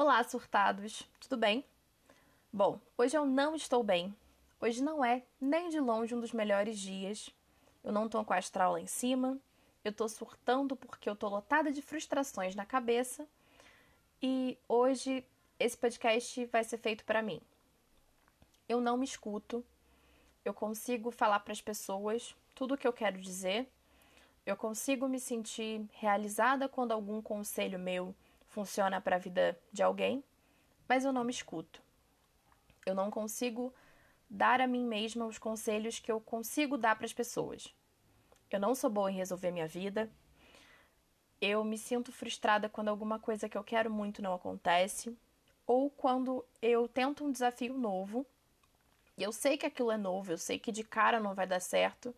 Olá, surtados! Tudo bem? Bom, hoje eu não estou bem. Hoje não é nem de longe um dos melhores dias. Eu não tô com a astral lá em cima. Eu tô surtando porque eu tô lotada de frustrações na cabeça. E hoje esse podcast vai ser feito para mim. Eu não me escuto. Eu consigo falar para as pessoas tudo o que eu quero dizer. Eu consigo me sentir realizada quando algum conselho meu funciona para a vida de alguém, mas eu não me escuto. Eu não consigo dar a mim mesma os conselhos que eu consigo dar para as pessoas. Eu não sou boa em resolver minha vida. Eu me sinto frustrada quando alguma coisa que eu quero muito não acontece, ou quando eu tento um desafio novo. E eu sei que aquilo é novo, eu sei que de cara não vai dar certo.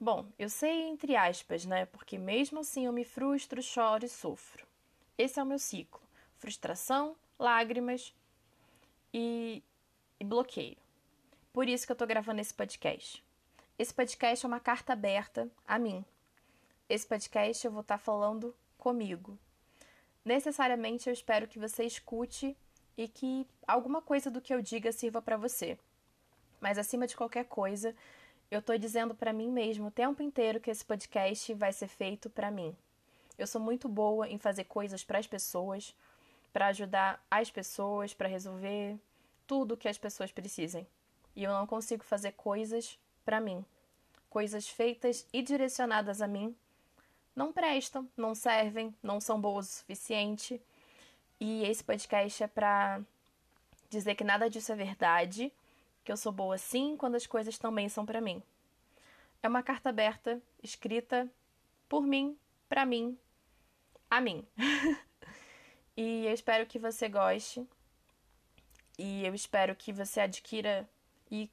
Bom, eu sei entre aspas, né? Porque mesmo assim eu me frustro, choro e sofro. Esse é o meu ciclo: frustração, lágrimas e, e bloqueio. Por isso que eu tô gravando esse podcast. Esse podcast é uma carta aberta a mim. Esse podcast eu vou estar tá falando comigo. Necessariamente eu espero que você escute e que alguma coisa do que eu diga sirva para você. Mas acima de qualquer coisa, eu tô dizendo para mim mesmo o tempo inteiro que esse podcast vai ser feito para mim. Eu sou muito boa em fazer coisas para as pessoas, para ajudar as pessoas, para resolver tudo que as pessoas precisem. E eu não consigo fazer coisas para mim. Coisas feitas e direcionadas a mim não prestam, não servem, não são boas o suficiente. E esse podcast é para dizer que nada disso é verdade, que eu sou boa sim quando as coisas também são para mim. É uma carta aberta escrita por mim, para mim, a mim. e eu espero que você goste. E eu espero que você adquira e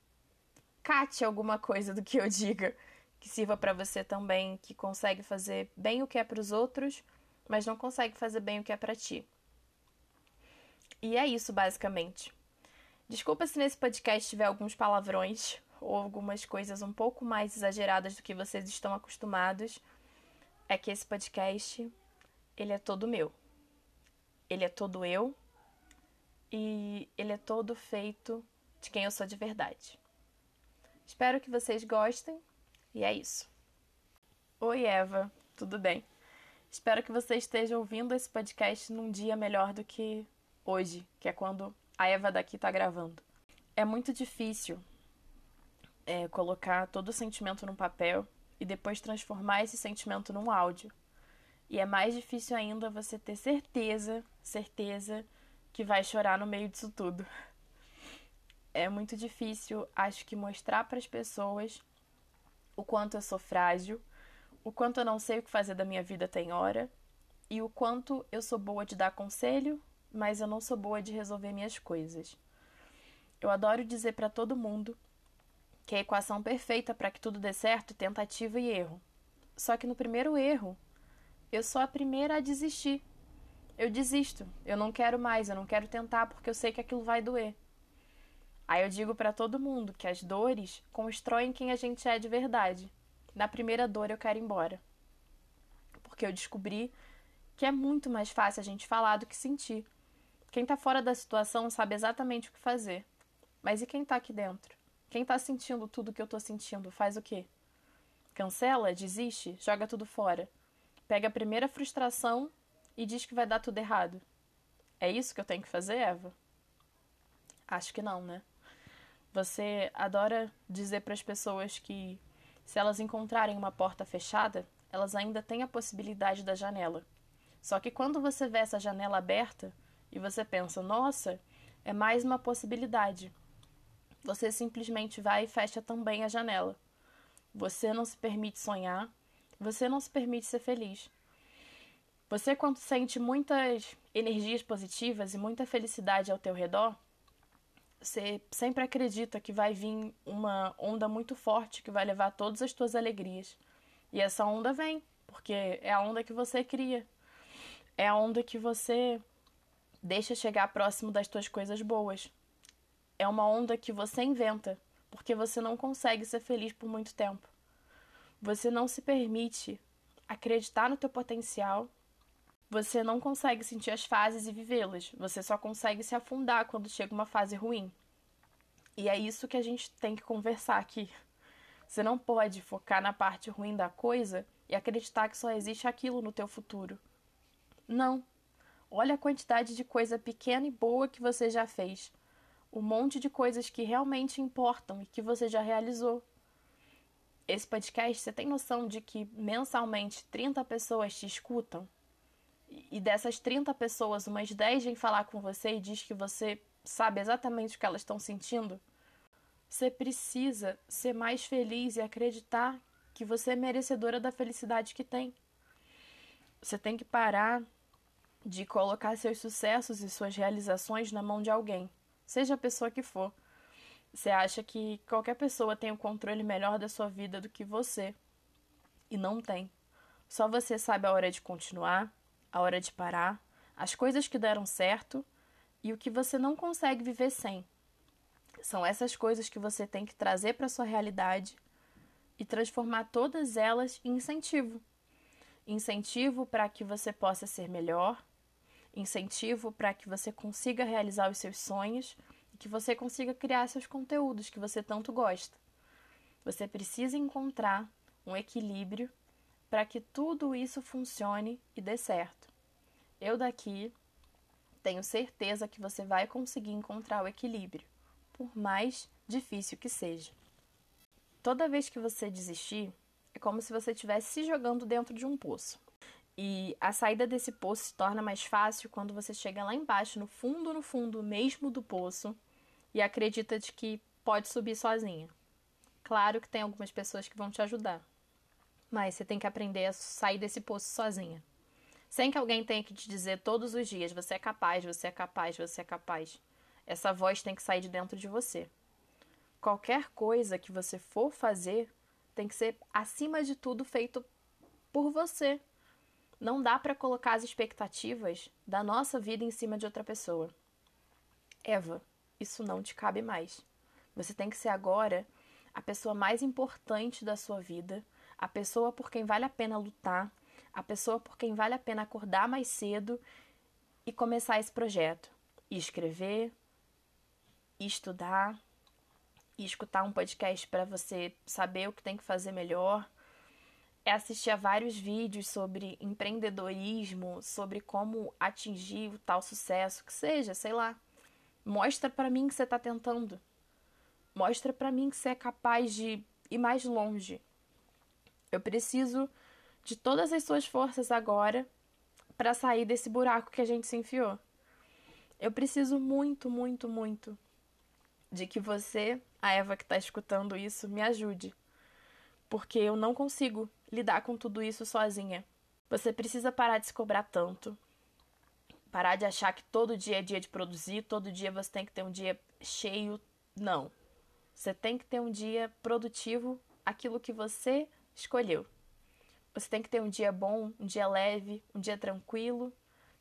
cate alguma coisa do que eu diga que sirva para você também, que consegue fazer bem o que é para os outros, mas não consegue fazer bem o que é para ti. E é isso basicamente. Desculpa se nesse podcast tiver alguns palavrões ou algumas coisas um pouco mais exageradas do que vocês estão acostumados. É que esse podcast ele é todo meu. Ele é todo eu e ele é todo feito de quem eu sou de verdade. Espero que vocês gostem e é isso. Oi, Eva, tudo bem? Espero que você esteja ouvindo esse podcast num dia melhor do que hoje, que é quando a Eva daqui está gravando. É muito difícil é, colocar todo o sentimento num papel e depois transformar esse sentimento num áudio. E é mais difícil ainda você ter certeza, certeza que vai chorar no meio disso tudo. É muito difícil, acho que mostrar para as pessoas o quanto eu sou frágil, o quanto eu não sei o que fazer da minha vida tem hora e o quanto eu sou boa de dar conselho, mas eu não sou boa de resolver minhas coisas. Eu adoro dizer para todo mundo que a equação perfeita para que tudo dê certo é tentativa e erro. Só que no primeiro erro, eu sou a primeira a desistir. Eu desisto, eu não quero mais, eu não quero tentar porque eu sei que aquilo vai doer. Aí eu digo para todo mundo que as dores constroem quem a gente é de verdade. Na primeira dor eu quero ir embora. Porque eu descobri que é muito mais fácil a gente falar do que sentir. Quem tá fora da situação sabe exatamente o que fazer. Mas e quem tá aqui dentro? Quem tá sentindo tudo que eu tô sentindo faz o quê? Cancela, desiste, joga tudo fora pega a primeira frustração e diz que vai dar tudo errado. É isso que eu tenho que fazer, Eva? Acho que não, né? Você adora dizer para as pessoas que se elas encontrarem uma porta fechada, elas ainda têm a possibilidade da janela. Só que quando você vê essa janela aberta e você pensa, nossa, é mais uma possibilidade, você simplesmente vai e fecha também a janela. Você não se permite sonhar, você não se permite ser feliz. Você, quando sente muitas energias positivas e muita felicidade ao teu redor, você sempre acredita que vai vir uma onda muito forte que vai levar todas as tuas alegrias. E essa onda vem, porque é a onda que você cria. É a onda que você deixa chegar próximo das tuas coisas boas. É uma onda que você inventa, porque você não consegue ser feliz por muito tempo. Você não se permite acreditar no teu potencial você não consegue sentir as fases e vivê-las. Você só consegue se afundar quando chega uma fase ruim. E é isso que a gente tem que conversar aqui. Você não pode focar na parte ruim da coisa e acreditar que só existe aquilo no teu futuro. Não. Olha a quantidade de coisa pequena e boa que você já fez. Um monte de coisas que realmente importam e que você já realizou. Esse podcast, você tem noção de que mensalmente 30 pessoas te escutam? E dessas 30 pessoas, umas 10 vêm falar com você e diz que você sabe exatamente o que elas estão sentindo? Você precisa ser mais feliz e acreditar que você é merecedora da felicidade que tem. Você tem que parar de colocar seus sucessos e suas realizações na mão de alguém, seja a pessoa que for. Você acha que qualquer pessoa tem o um controle melhor da sua vida do que você. E não tem. Só você sabe a hora de continuar, a hora de parar, as coisas que deram certo e o que você não consegue viver sem. São essas coisas que você tem que trazer para sua realidade e transformar todas elas em incentivo. Incentivo para que você possa ser melhor, incentivo para que você consiga realizar os seus sonhos e que você consiga criar seus conteúdos que você tanto gosta. Você precisa encontrar um equilíbrio para que tudo isso funcione e dê certo. Eu daqui tenho certeza que você vai conseguir encontrar o equilíbrio por mais difícil que seja. Toda vez que você desistir, é como se você estivesse se jogando dentro de um poço. E a saída desse poço se torna mais fácil quando você chega lá embaixo, no fundo, no fundo mesmo do poço, e acredita de que pode subir sozinha. Claro que tem algumas pessoas que vão te ajudar, mas você tem que aprender a sair desse poço sozinha. Sem que alguém tenha que te dizer todos os dias: você é capaz, você é capaz, você é capaz. Essa voz tem que sair de dentro de você. Qualquer coisa que você for fazer tem que ser, acima de tudo, feito por você. Não dá para colocar as expectativas da nossa vida em cima de outra pessoa. Eva, isso não te cabe mais. Você tem que ser agora a pessoa mais importante da sua vida, a pessoa por quem vale a pena lutar, a pessoa por quem vale a pena acordar mais cedo e começar esse projeto. E escrever, e estudar e escutar um podcast para você saber o que tem que fazer melhor. É assistir a vários vídeos sobre empreendedorismo, sobre como atingir o tal sucesso, que seja, sei lá. Mostra para mim que você está tentando. Mostra para mim que você é capaz de ir mais longe. Eu preciso de todas as suas forças agora para sair desse buraco que a gente se enfiou. Eu preciso muito, muito, muito de que você, a Eva que está escutando isso, me ajude. Porque eu não consigo lidar com tudo isso sozinha. Você precisa parar de se cobrar tanto. Parar de achar que todo dia é dia de produzir, todo dia você tem que ter um dia cheio. Não. Você tem que ter um dia produtivo, aquilo que você escolheu. Você tem que ter um dia bom, um dia leve, um dia tranquilo.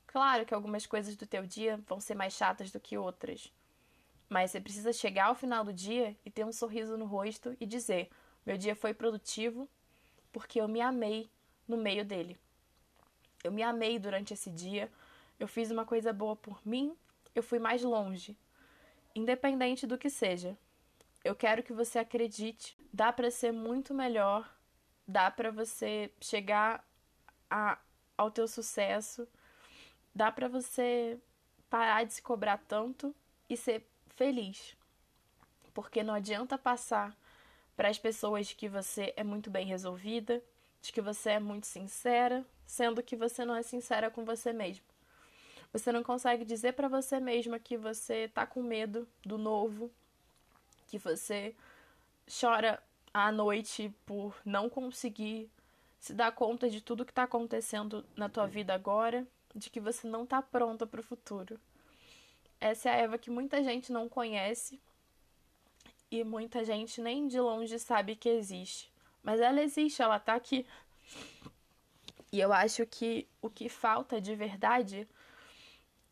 Claro que algumas coisas do teu dia vão ser mais chatas do que outras. Mas você precisa chegar ao final do dia e ter um sorriso no rosto e dizer: meu dia foi produtivo porque eu me amei no meio dele. Eu me amei durante esse dia, eu fiz uma coisa boa por mim, eu fui mais longe. Independente do que seja. Eu quero que você acredite, dá para ser muito melhor, dá para você chegar a, ao teu sucesso, dá para você parar de se cobrar tanto e ser feliz. Porque não adianta passar para as pessoas que você é muito bem resolvida, de que você é muito sincera, sendo que você não é sincera com você mesmo. Você não consegue dizer para você mesma que você tá com medo do novo, que você chora à noite por não conseguir se dar conta de tudo que está acontecendo na tua vida agora, de que você não está pronta para o futuro. Essa é a Eva que muita gente não conhece e muita gente nem de longe sabe que existe. Mas ela existe, ela tá aqui. E eu acho que o que falta de verdade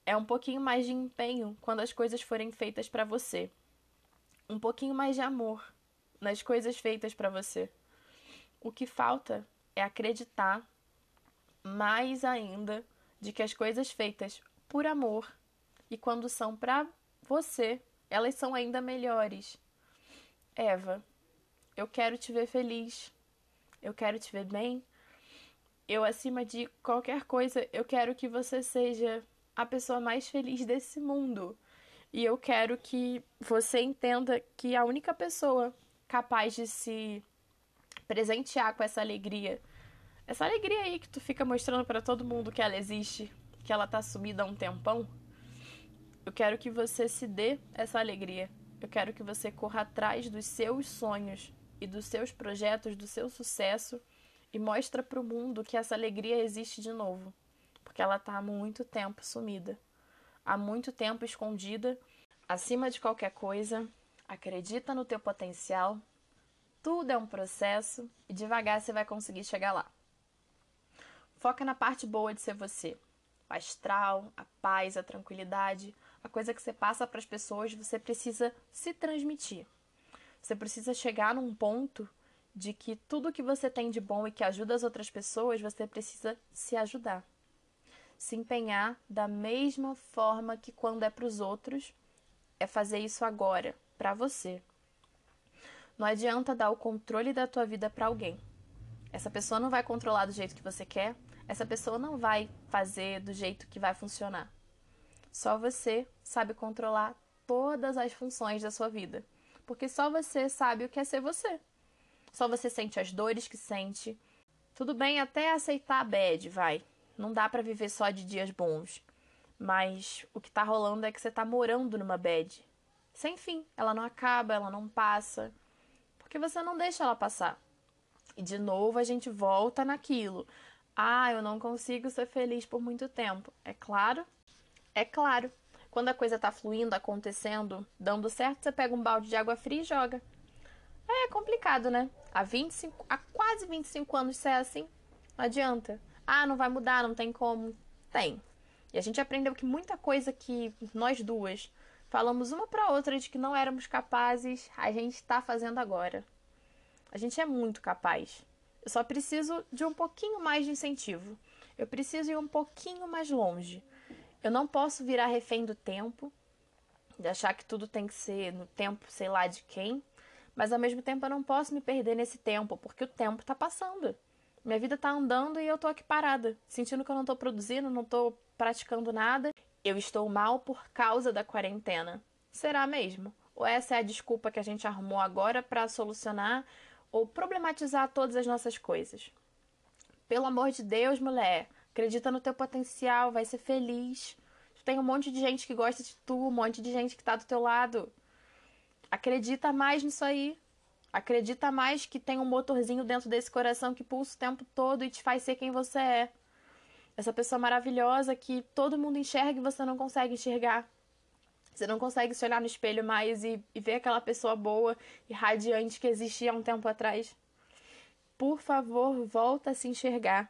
é um pouquinho mais de empenho quando as coisas forem feitas para você. Um pouquinho mais de amor nas coisas feitas para você. O que falta é acreditar mais ainda de que as coisas feitas por amor e quando são para você, elas são ainda melhores. Eva, eu quero te ver feliz. Eu quero te ver bem. Eu, acima de qualquer coisa, eu quero que você seja a pessoa mais feliz desse mundo. E eu quero que você entenda que a única pessoa capaz de se presentear com essa alegria, essa alegria aí que tu fica mostrando para todo mundo que ela existe, que ela tá sumida há um tempão, eu quero que você se dê essa alegria. Eu quero que você corra atrás dos seus sonhos e dos seus projetos, do seu sucesso e mostra para o mundo que essa alegria existe de novo, porque ela está há muito tempo sumida, há muito tempo escondida, acima de qualquer coisa. Acredita no teu potencial. Tudo é um processo e devagar você vai conseguir chegar lá. Foca na parte boa de ser você. O astral, a paz, a tranquilidade, a coisa que você passa para as pessoas, você precisa se transmitir. Você precisa chegar num ponto de que tudo que você tem de bom e que ajuda as outras pessoas, você precisa se ajudar. Se empenhar da mesma forma que quando é para os outros, é fazer isso agora, para você. Não adianta dar o controle da tua vida para alguém. Essa pessoa não vai controlar do jeito que você quer, essa pessoa não vai fazer do jeito que vai funcionar. Só você sabe controlar todas as funções da sua vida, porque só você sabe o que é ser você. Só você sente as dores que sente. Tudo bem até aceitar a bad, vai. Não dá para viver só de dias bons. Mas o que tá rolando é que você tá morando numa bad. Sem fim. Ela não acaba, ela não passa. Porque você não deixa ela passar. E de novo a gente volta naquilo. Ah, eu não consigo ser feliz por muito tempo. É claro? É claro. Quando a coisa tá fluindo, acontecendo, dando certo, você pega um balde de água fria e joga. É complicado, né? Há 25, há quase 25 anos ser é assim, não adianta. Ah, não vai mudar, não tem como. Tem. E a gente aprendeu que muita coisa que nós duas falamos uma para outra de que não éramos capazes, a gente está fazendo agora. A gente é muito capaz. Eu só preciso de um pouquinho mais de incentivo. Eu preciso ir um pouquinho mais longe. Eu não posso virar refém do tempo, de achar que tudo tem que ser no tempo, sei lá de quem. Mas ao mesmo tempo eu não posso me perder nesse tempo, porque o tempo está passando. Minha vida está andando e eu estou aqui parada, sentindo que eu não estou produzindo, não estou praticando nada. Eu estou mal por causa da quarentena. Será mesmo? Ou essa é a desculpa que a gente arrumou agora para solucionar ou problematizar todas as nossas coisas? Pelo amor de Deus, mulher, acredita no teu potencial, vai ser feliz. Tem um monte de gente que gosta de tu, um monte de gente que está do teu lado. Acredita mais nisso aí. Acredita mais que tem um motorzinho dentro desse coração que pulsa o tempo todo e te faz ser quem você é. Essa pessoa maravilhosa que todo mundo enxerga e você não consegue enxergar. Você não consegue se olhar no espelho mais e, e ver aquela pessoa boa e radiante que existia há um tempo atrás. Por favor, volta a se enxergar.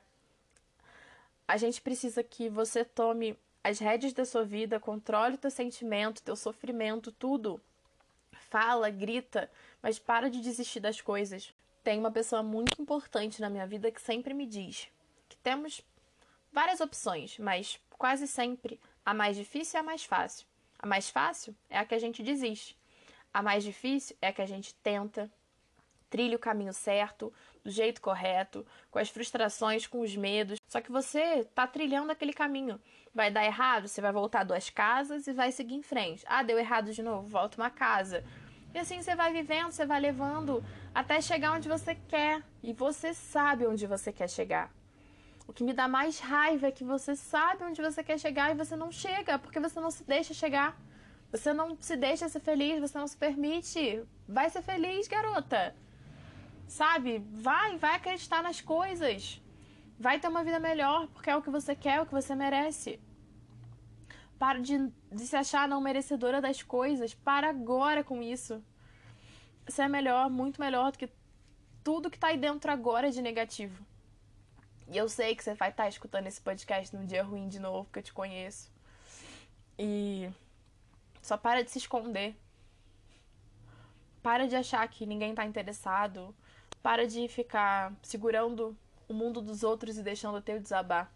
A gente precisa que você tome as rédeas da sua vida, controle o teu sentimento, teu sofrimento, tudo fala, grita, mas para de desistir das coisas. Tem uma pessoa muito importante na minha vida que sempre me diz que temos várias opções, mas quase sempre a mais difícil é a mais fácil. A mais fácil é a que a gente desiste. A mais difícil é a que a gente tenta, trilha o caminho certo, do jeito correto, com as frustrações, com os medos. Só que você está trilhando aquele caminho. Vai dar errado, você vai voltar duas casas e vai seguir em frente. Ah, deu errado de novo, volta uma casa. E assim você vai vivendo, você vai levando até chegar onde você quer. E você sabe onde você quer chegar. O que me dá mais raiva é que você sabe onde você quer chegar e você não chega, porque você não se deixa chegar. Você não se deixa ser feliz, você não se permite. Vai ser feliz, garota. Sabe? Vai, vai acreditar nas coisas. Vai ter uma vida melhor, porque é o que você quer, é o que você merece. Para de, de se achar não merecedora das coisas. Para agora com isso. Você é melhor, muito melhor do que tudo que tá aí dentro agora de negativo. E eu sei que você vai estar tá escutando esse podcast num dia ruim de novo, porque eu te conheço. E só para de se esconder. Para de achar que ninguém tá interessado. Para de ficar segurando o mundo dos outros e deixando o teu desabar.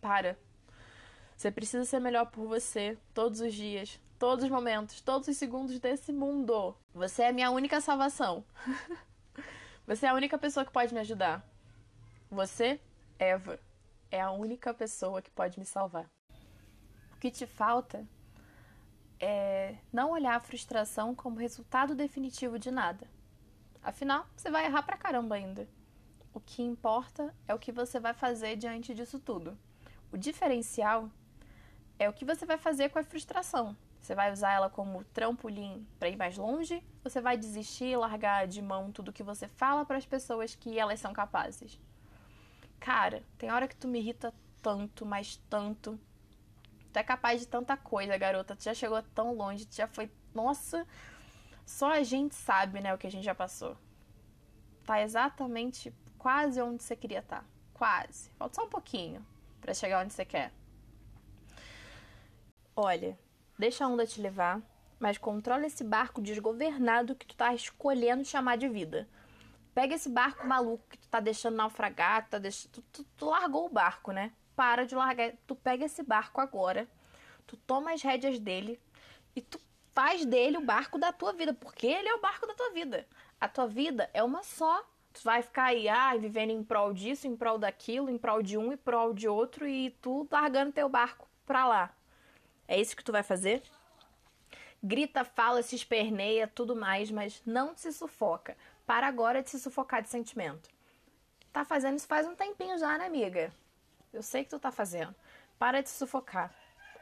Para. Você precisa ser melhor por você todos os dias, todos os momentos, todos os segundos desse mundo. Você é a minha única salvação. você é a única pessoa que pode me ajudar. Você, Eva, é a única pessoa que pode me salvar. O que te falta é não olhar a frustração como resultado definitivo de nada. Afinal, você vai errar pra caramba ainda. O que importa é o que você vai fazer diante disso tudo. O diferencial é o que você vai fazer com a frustração. Você vai usar ela como trampolim para ir mais longe? Ou você vai desistir e largar de mão tudo que você fala para as pessoas que elas são capazes? Cara, tem hora que tu me irrita tanto, mas tanto. Tu é capaz de tanta coisa, garota. Tu já chegou tão longe, tu já foi. Nossa! Só a gente sabe, né, o que a gente já passou. Tá exatamente quase onde você queria estar. Tá. Quase. Falta só um pouquinho para chegar onde você quer. Olha, deixa a onda te levar, mas controla esse barco desgovernado que tu tá escolhendo chamar de vida. Pega esse barco maluco que tu tá deixando naufragar, tá deix... tu, tu, tu largou o barco, né? Para de largar. Tu pega esse barco agora, tu toma as rédeas dele e tu faz dele o barco da tua vida, porque ele é o barco da tua vida. A tua vida é uma só. Tu vai ficar aí, ah, vivendo em prol disso, em prol daquilo, em prol de um e prol de outro e tu largando teu barco pra lá. É isso que tu vai fazer? Grita, fala, se esperneia, tudo mais, mas não se sufoca. Para agora de se sufocar de sentimento. Tá fazendo isso faz um tempinho já, né, amiga? Eu sei que tu tá fazendo. Para de se sufocar,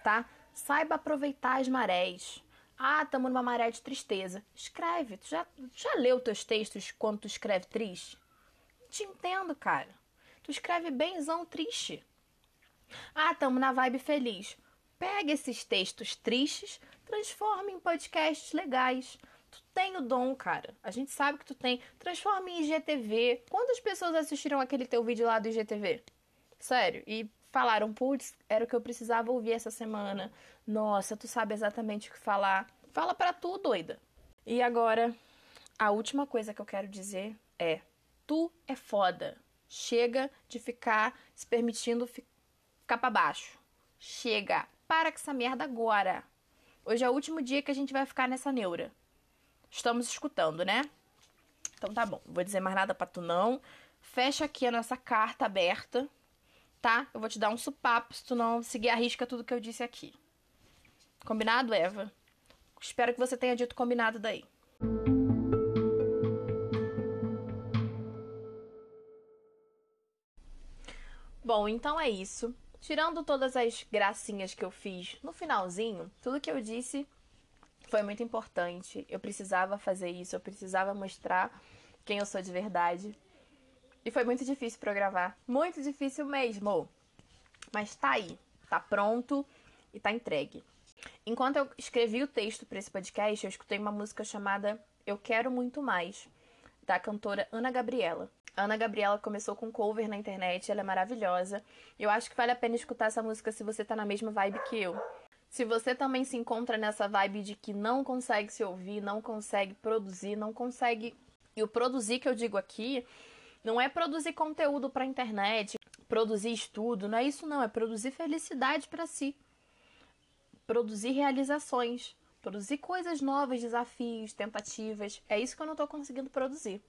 tá? Saiba aproveitar as marés. Ah, estamos numa maré de tristeza. Escreve. Tu já, já leu teus textos quando tu escreve triste? Te entendo, cara. Tu escreve benzão triste. Ah, estamos na vibe feliz. Pega esses textos tristes, transforma em podcasts legais. Tu tem o dom, cara. A gente sabe que tu tem. Transforma em IGTV. Quantas pessoas assistiram aquele teu vídeo lá do IGTV? Sério. E falaram, putz, era o que eu precisava ouvir essa semana. Nossa, tu sabe exatamente o que falar. Fala pra tu, doida. E agora, a última coisa que eu quero dizer é: tu é foda. Chega de ficar se permitindo ficar pra baixo. Chega. Para com essa merda agora. Hoje é o último dia que a gente vai ficar nessa neura. Estamos escutando, né? Então tá bom. Vou dizer mais nada pra tu não. Fecha aqui a nossa carta aberta, tá? Eu vou te dar um supapo se tu não seguir a risca tudo que eu disse aqui. Combinado, Eva? Espero que você tenha dito combinado daí. Bom, então é isso. Tirando todas as gracinhas que eu fiz no finalzinho, tudo que eu disse foi muito importante. Eu precisava fazer isso, eu precisava mostrar quem eu sou de verdade. E foi muito difícil para gravar. Muito difícil mesmo. Mas tá aí, tá pronto e tá entregue. Enquanto eu escrevi o texto para esse podcast, eu escutei uma música chamada Eu Quero Muito Mais, da cantora Ana Gabriela. Ana Gabriela começou com cover na internet, ela é maravilhosa. Eu acho que vale a pena escutar essa música se você tá na mesma vibe que eu. Se você também se encontra nessa vibe de que não consegue se ouvir, não consegue produzir, não consegue. E o produzir que eu digo aqui não é produzir conteúdo para internet, produzir estudo, não é isso não, é produzir felicidade para si. Produzir realizações, produzir coisas novas, desafios, tentativas. É isso que eu não estou conseguindo produzir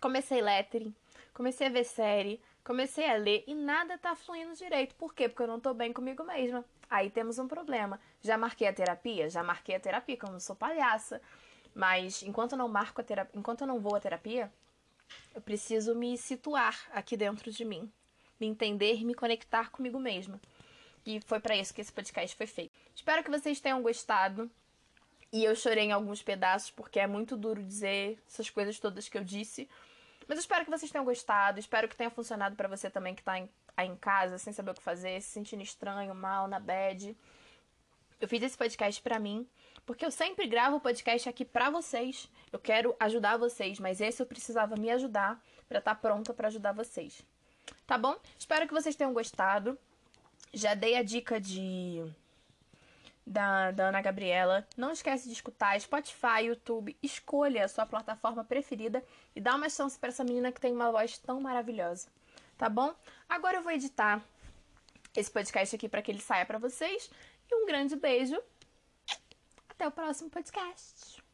comecei lettering, comecei a ver série, comecei a ler e nada tá fluindo direito. Por quê? Porque eu não tô bem comigo mesma. Aí temos um problema. Já marquei a terapia? Já marquei a terapia, como eu sou palhaça. Mas enquanto eu não marco a terapia, enquanto eu não vou à terapia, eu preciso me situar aqui dentro de mim, me entender e me conectar comigo mesma. E foi para isso que esse podcast foi feito. Espero que vocês tenham gostado. E eu chorei em alguns pedaços porque é muito duro dizer essas coisas todas que eu disse. Mas eu espero que vocês tenham gostado, espero que tenha funcionado para você também que tá em, aí em casa, sem saber o que fazer, se sentindo estranho, mal, na bad. Eu fiz esse podcast para mim, porque eu sempre gravo o podcast aqui para vocês. Eu quero ajudar vocês, mas esse eu precisava me ajudar para estar tá pronta para ajudar vocês. Tá bom? Espero que vocês tenham gostado. Já dei a dica de da, da Ana Gabriela. Não esquece de escutar Spotify, YouTube, escolha a sua plataforma preferida e dá uma chance para essa menina que tem uma voz tão maravilhosa. Tá bom? Agora eu vou editar esse podcast aqui para que ele saia para vocês. E um grande beijo. Até o próximo podcast.